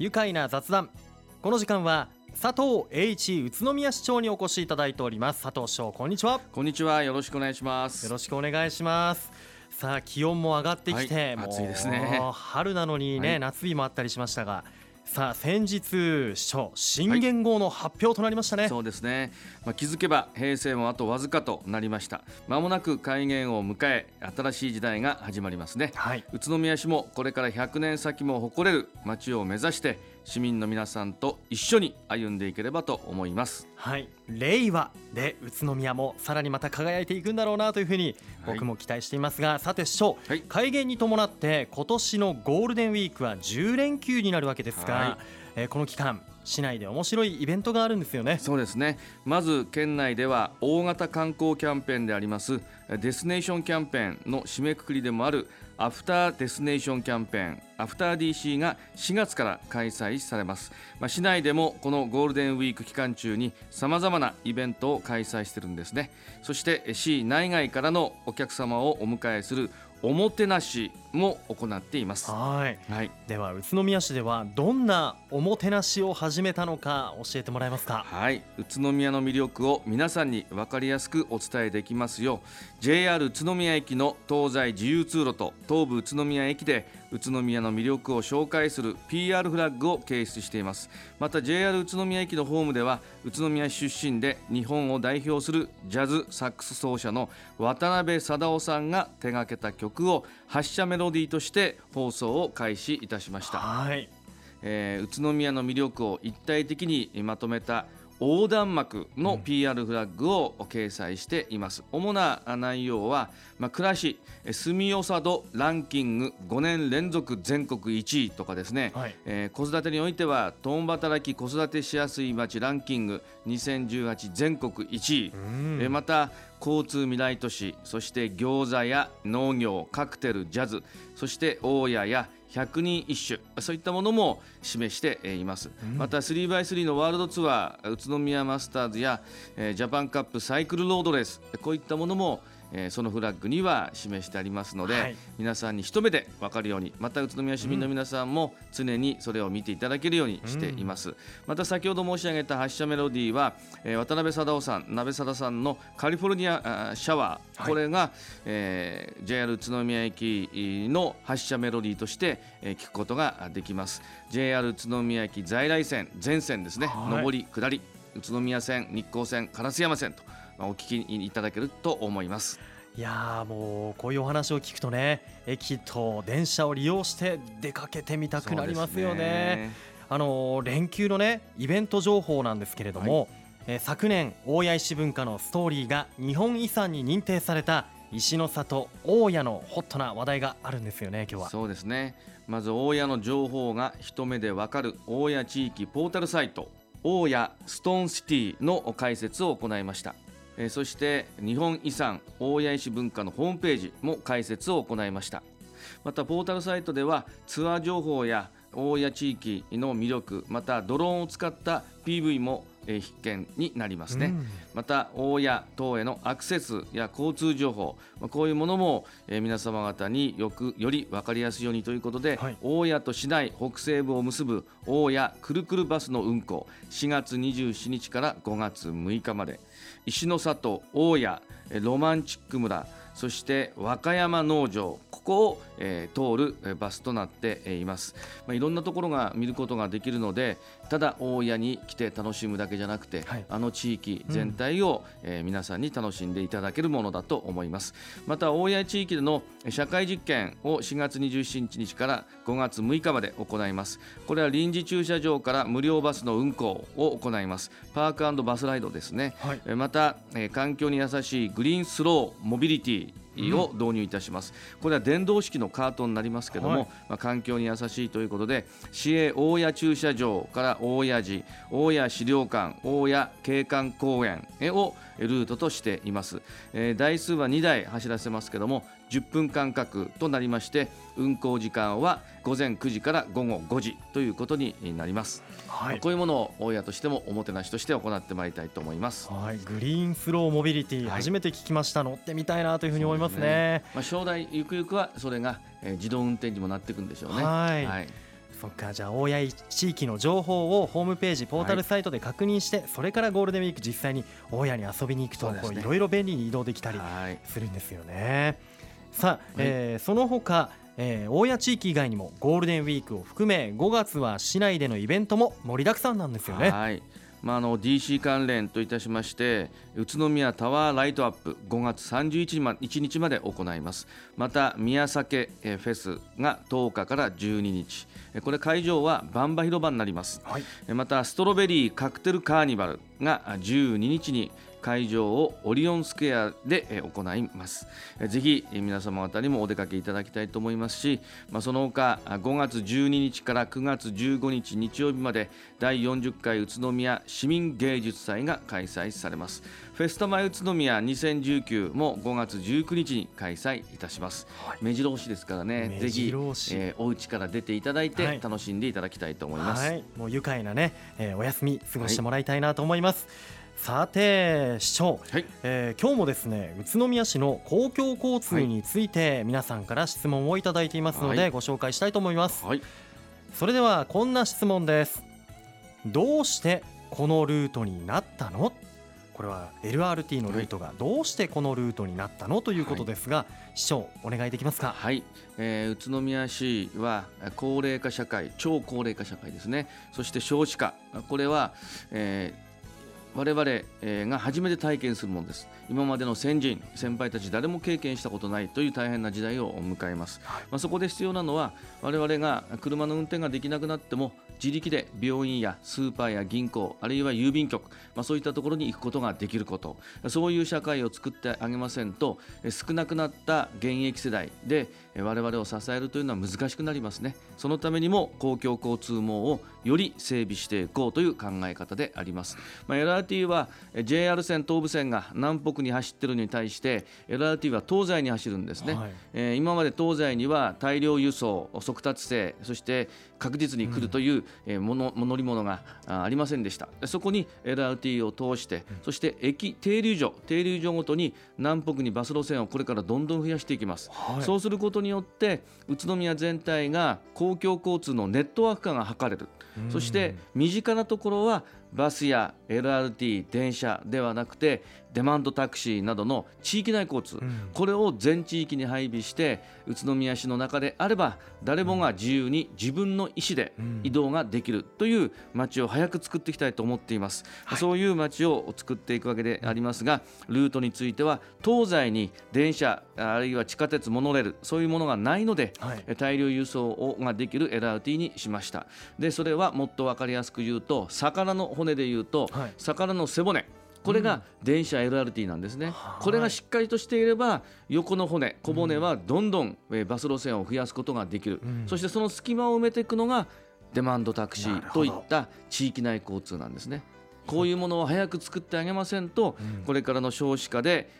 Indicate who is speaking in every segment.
Speaker 1: 愉快な雑談。この時間は佐藤栄一宇都宮市長にお越しいただいております。佐藤市長こんにちは。
Speaker 2: こんにちは。よろしくお願いします。
Speaker 1: よろしくお願いします。さあ気温も上がってきて、
Speaker 2: はい、暑いですね。
Speaker 1: 春なのにね、はい、夏日もあったりしましたがさあ先日市長新元号の発表となりましたね、はい、
Speaker 2: そうですね、まあ、気づけば平成もあとわずかとなりました。まもなく改元を迎え新しい時代が始まりますね、はい、宇都宮市もこれから100年先も誇れる街を目指して市民の皆さんと一緒に歩んでいければと思います。
Speaker 1: はい。令和で宇都宮もさらにまた輝いていくんだろうなというふうに僕も期待していますが、はい、さて市長、はい、改元に伴って今年のゴールデンウィークは10連休になるわけですが、はい、えー、この期間市内で面白いイベントがあるんですよね。
Speaker 2: そうですね。まず県内では大型観光キャンペーンでありますデスネーションキャンペーンの締めくくりでもあるアフターデスネーションキャンペーンアフター DC が4月から開催されます、まあ、市内でもこのゴールデンウィーク期間中にさまざまなイベントを開催してるんですね。そして市内外からのお客様をお迎えするおもてなしも行っています。
Speaker 1: はい、はい、では宇都宮市ではどんなおもてなしを始めたのか教えてもらえますか？
Speaker 2: はい。宇都宮の魅力を皆さんに分かりやすくお伝えできますよう。JR 宇都宮駅の東西自由通路と東武宇都宮駅で宇都宮の魅力を紹介する PR フラッグを掲出しています。また JR 宇都宮駅のホームでは宇都宮出身で日本を代表するジャズサックス奏者の渡辺貞夫さんが手掛けた曲を発車メロディーとして放送を開始いたしました、はい。えー、宇都宮の魅力を一体的にまとめた横断幕の PR フラッグを掲載しています、うん、主な内容は、まあ、暮らし住みよさ度ランキング5年連続全国1位とかですね、はい、えー、子育てにおいては共働き子育てしやすい街ランキング2018全国1位、うん、えー、また交通未来都市そして餃子や農業カクテルジャズそして大家や100人一首そういったものも示しています、うん、また 3x3 のワールドツアー宇都宮マスターズやジャパンカップサイクルロードレースこういったものもえー、そのフラッグには示してありますので、はい、皆さんに一目で分かるようにまた宇都宮市民の皆さんも常にそれを見ていただけるようにしています、うん、また先ほど申し上げた発車メロディーは、えー、渡辺貞夫さん鍋貞さんのカリフォルニアシャワー、はい、これが、えー、JR 宇都宮駅の発車メロディーとして、えー、聞くことができます。JR 宇都宮駅在来線全線ですね、はい、上り下り宇都宮線日光線烏山線とお聞きいただけると思います。
Speaker 1: いやもうこういうお話を聞くとね駅と電車を利用して出かけてみたくなりますよね。ね。あの連休のねイベント情報なんですけれども、はい、え昨年大谷石文化のストーリーが日本遺産に認定された石の里大谷のホットな話題があるんですよね今日は。
Speaker 2: そうですね。まず大谷の情報が一目でわかる大谷地域ポータルサイト大谷ストーンシティの解説を行いました。えそして日本遺産大谷石文化のホームページも解説を行いました。またポータルサイトではツアー情報や大谷地域の魅力またドローンを使った PV も必見になりますね、うん、また大谷等へのアクセスや交通情報、まあ、こういうものも、え皆様方によくより分かりやすいようにということで、はい、大谷と市内北西部を結ぶ大谷くるくるバスの運行4月27日から5月6日まで。石の里大谷ロマンチック村そして和歌山農場ここを、えー、通るバスとなっています、まあ、いろんなところが見ることができるのでただ大谷に来て楽しむだけじゃなくて、はい、あの地域全体を、うん、えー、皆さんに楽しんでいただけるものだと思います。また大谷地域での社会実験を4月27日から5月6日まで行います。これは臨時駐車場から無料バスの運行を行います。パークバスライドですね、はい、また、えー、環境に優しいグリーンスローモビリティを導入いたします、うん、これは電動式のカートになりますけども、はい、まあ、環境に優しいということで市営大谷駐車場から大谷寺大谷資料館大谷景観公園をルートとしています、えー、台数は2台走らせますけども10分間隔となりまして運行時間は午前9時から午後5時ということになります、はい、こういうものを大家としてもおもてなしとして行ってまいりたいと思います、
Speaker 1: はい、グリーンフローモビリティ、初めて聞きました乗ってみたいなというふうに思いますね、ね、
Speaker 2: まあ、将来ゆくゆくはそれが、えー、自動運転にもなっていくんでしょうね。
Speaker 1: はい、はい。そっかじゃあ大谷地域の情報をホームページポータルサイトで確認して、はい、それからゴールデンウィーク実際に大谷に遊びに行くといろいろ便利に移動できたりするんですよね。さあ、はい、えー、その他えー、大谷地域以外にもゴールデンウィークを含め5月は市内でのイベントも盛りだくさんなんですよね。
Speaker 2: はい。まあ、あの DC 関連といたしまして宇都宮タワーライトアップ5月31日日まで行います。また宮崎フェスが10日から12日。これ会場はバンバ広場になります、はい、またストロベリーカクテルカーニバルが12日に会場をオリオンスクエアで行います。ぜひ皆様方にもお出かけいただきたいと思いますし、まあ、その他5月12日から9月15日日曜日まで第40回宇都宮市民芸術祭が開催されます。フェスタマ宇都宮2019も5月19日に開催いたします、はい、目白押しですからね。ぜひ、えー、お家から出ていただいて楽しんでいただきたいと思います、はい、
Speaker 1: もう愉快なね、えー、お休み過ごしてもらいたいなと思います、はいさて市長、はい、えー、今日もですね宇都宮市の公共交通について皆さんから質問をいただいていますので、ご紹介したいと思います、はい、それではこんな質問です。どうしてこのルートになったの？これは LRT のルートがどうしてこのルートになったのということですが、はい、市長お願いできますか？
Speaker 2: はい、えー、宇都宮市は高齢化社会超高齢化社会ですね。そして少子化。これは、えー我々が初めて体験するものです。今までの先人先輩たち誰も経験したことないという大変な時代を迎えます、まあ、そこで必要なのは我々が車の運転ができなくなっても自力で病院やスーパーや銀行あるいは郵便局、まあ、そういったところに行くことができること。そういう社会を作ってあげませんと少なくなった現役世代で我々を支えるというのは難しくなりますね。そのためにも公共交通網をより整備していこうという考え方であります、まあ、LRT は JR 線東武線が南北に走っているのに対して LRT は東西に走るんですね、はい、えー、今まで東西には大量輸送速達性そして確実に来るという、うん、もの乗り物がありませんでした。そこに LRT を通して、そして駅停留所停留所ごとに南北にバス路線をこれからどんどん増やしていきます、はい、そうすることによって宇都宮全体が公共交通のネットワーク化が図れる、そして身近なところはバスや LRT 電車ではなくてデマンドタクシーなどの地域内交通、うん、これを全地域に配備して宇都宮市の中であれば誰もが自由に自分の意思で移動ができるという街を早く作っていきたいと思っています、はい、そういう街を作っていくわけでありますがルートについては東西に電車あるいは地下鉄モノレールそういうものがないので、はい、大量輸送ができる LRT にしました。でそれはもっと分かりやすく言うと魚の骨で言うと、はい、魚の背骨。これが電車 LRT なんですね、うん、これがしっかりとしていれば横の骨小骨はどんどんバス路線を増やすことができる、うん、そしてその隙間を埋めていくのがデマンドタクシーといった地域内交通なんですね。こういうものを早く作ってあげませんと、これからの少子化で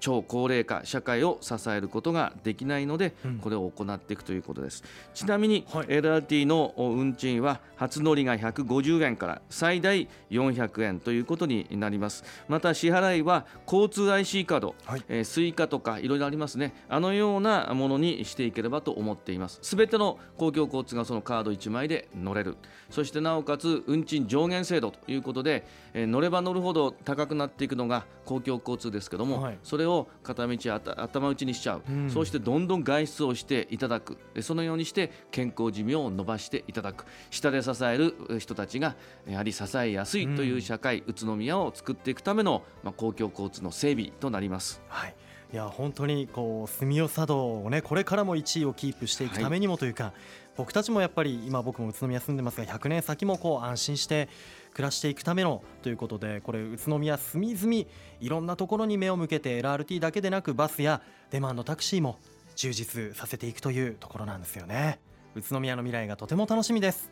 Speaker 2: 超高齢化社会を支えることができないので、これを行っていくということです、ちなみに LRT の運賃は初乗りが150円から最大400円ということになります。また支払いは交通 IC カード、はい、えー、 Suica とかいろいろありますね。あのようなものにしていければと思っています。すべての公共交通がそのカード1枚で乗れる。そしてなおかつ運賃上限制度ということで、えー、乗れば乗るほど高くなっていくのが公共交通ですけども、はい、それを片道頭打ちにしちゃう、うん、そうしてどんどん外出をしていただく。そのようにして健康寿命を伸ばしていただく。下で支える人たちがやはり支えやすいという社会、うん、宇都宮を作っていくための、まあ、公共交通の整備となります。
Speaker 1: はいいや本当にこう住吉茶道をねこれからも1位をキープしていくためにもというか、はい、僕たちもやっぱり今僕も宇都宮住んでますが100年先もこう安心して暮らしていくためのということでこれ宇都宮隅々いろんなところに目を向けて LRT だけでなくバスやデマンドタクシーも充実させていくというところなんですよね。宇都宮の未来がとても楽しみです、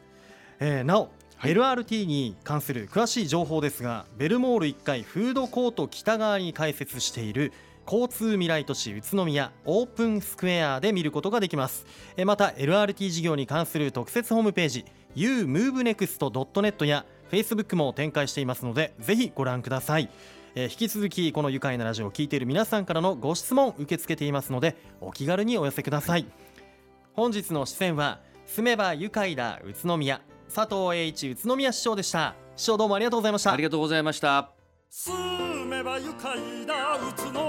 Speaker 1: えー、なおはい、LRT に関する詳しい情報ですがベルモール1階フードコート北側に開設している交通未来都市宇都宮オープンスクエアで見ることができます。また LRT 事業に関する特設ホームページ umovenext.net や Facebook も展開していますのでぜひご覧ください。引き続きこの愉快なラジオを聴いている皆さんからのご質問受け付けていますのでお気軽にお寄せください。本日の出演は住めば愉快だ宇都宮佐藤栄一宇都宮市長でした。市長どうもありがとうございました。
Speaker 2: ありがとうございました。
Speaker 3: 住めば愉快だ宇都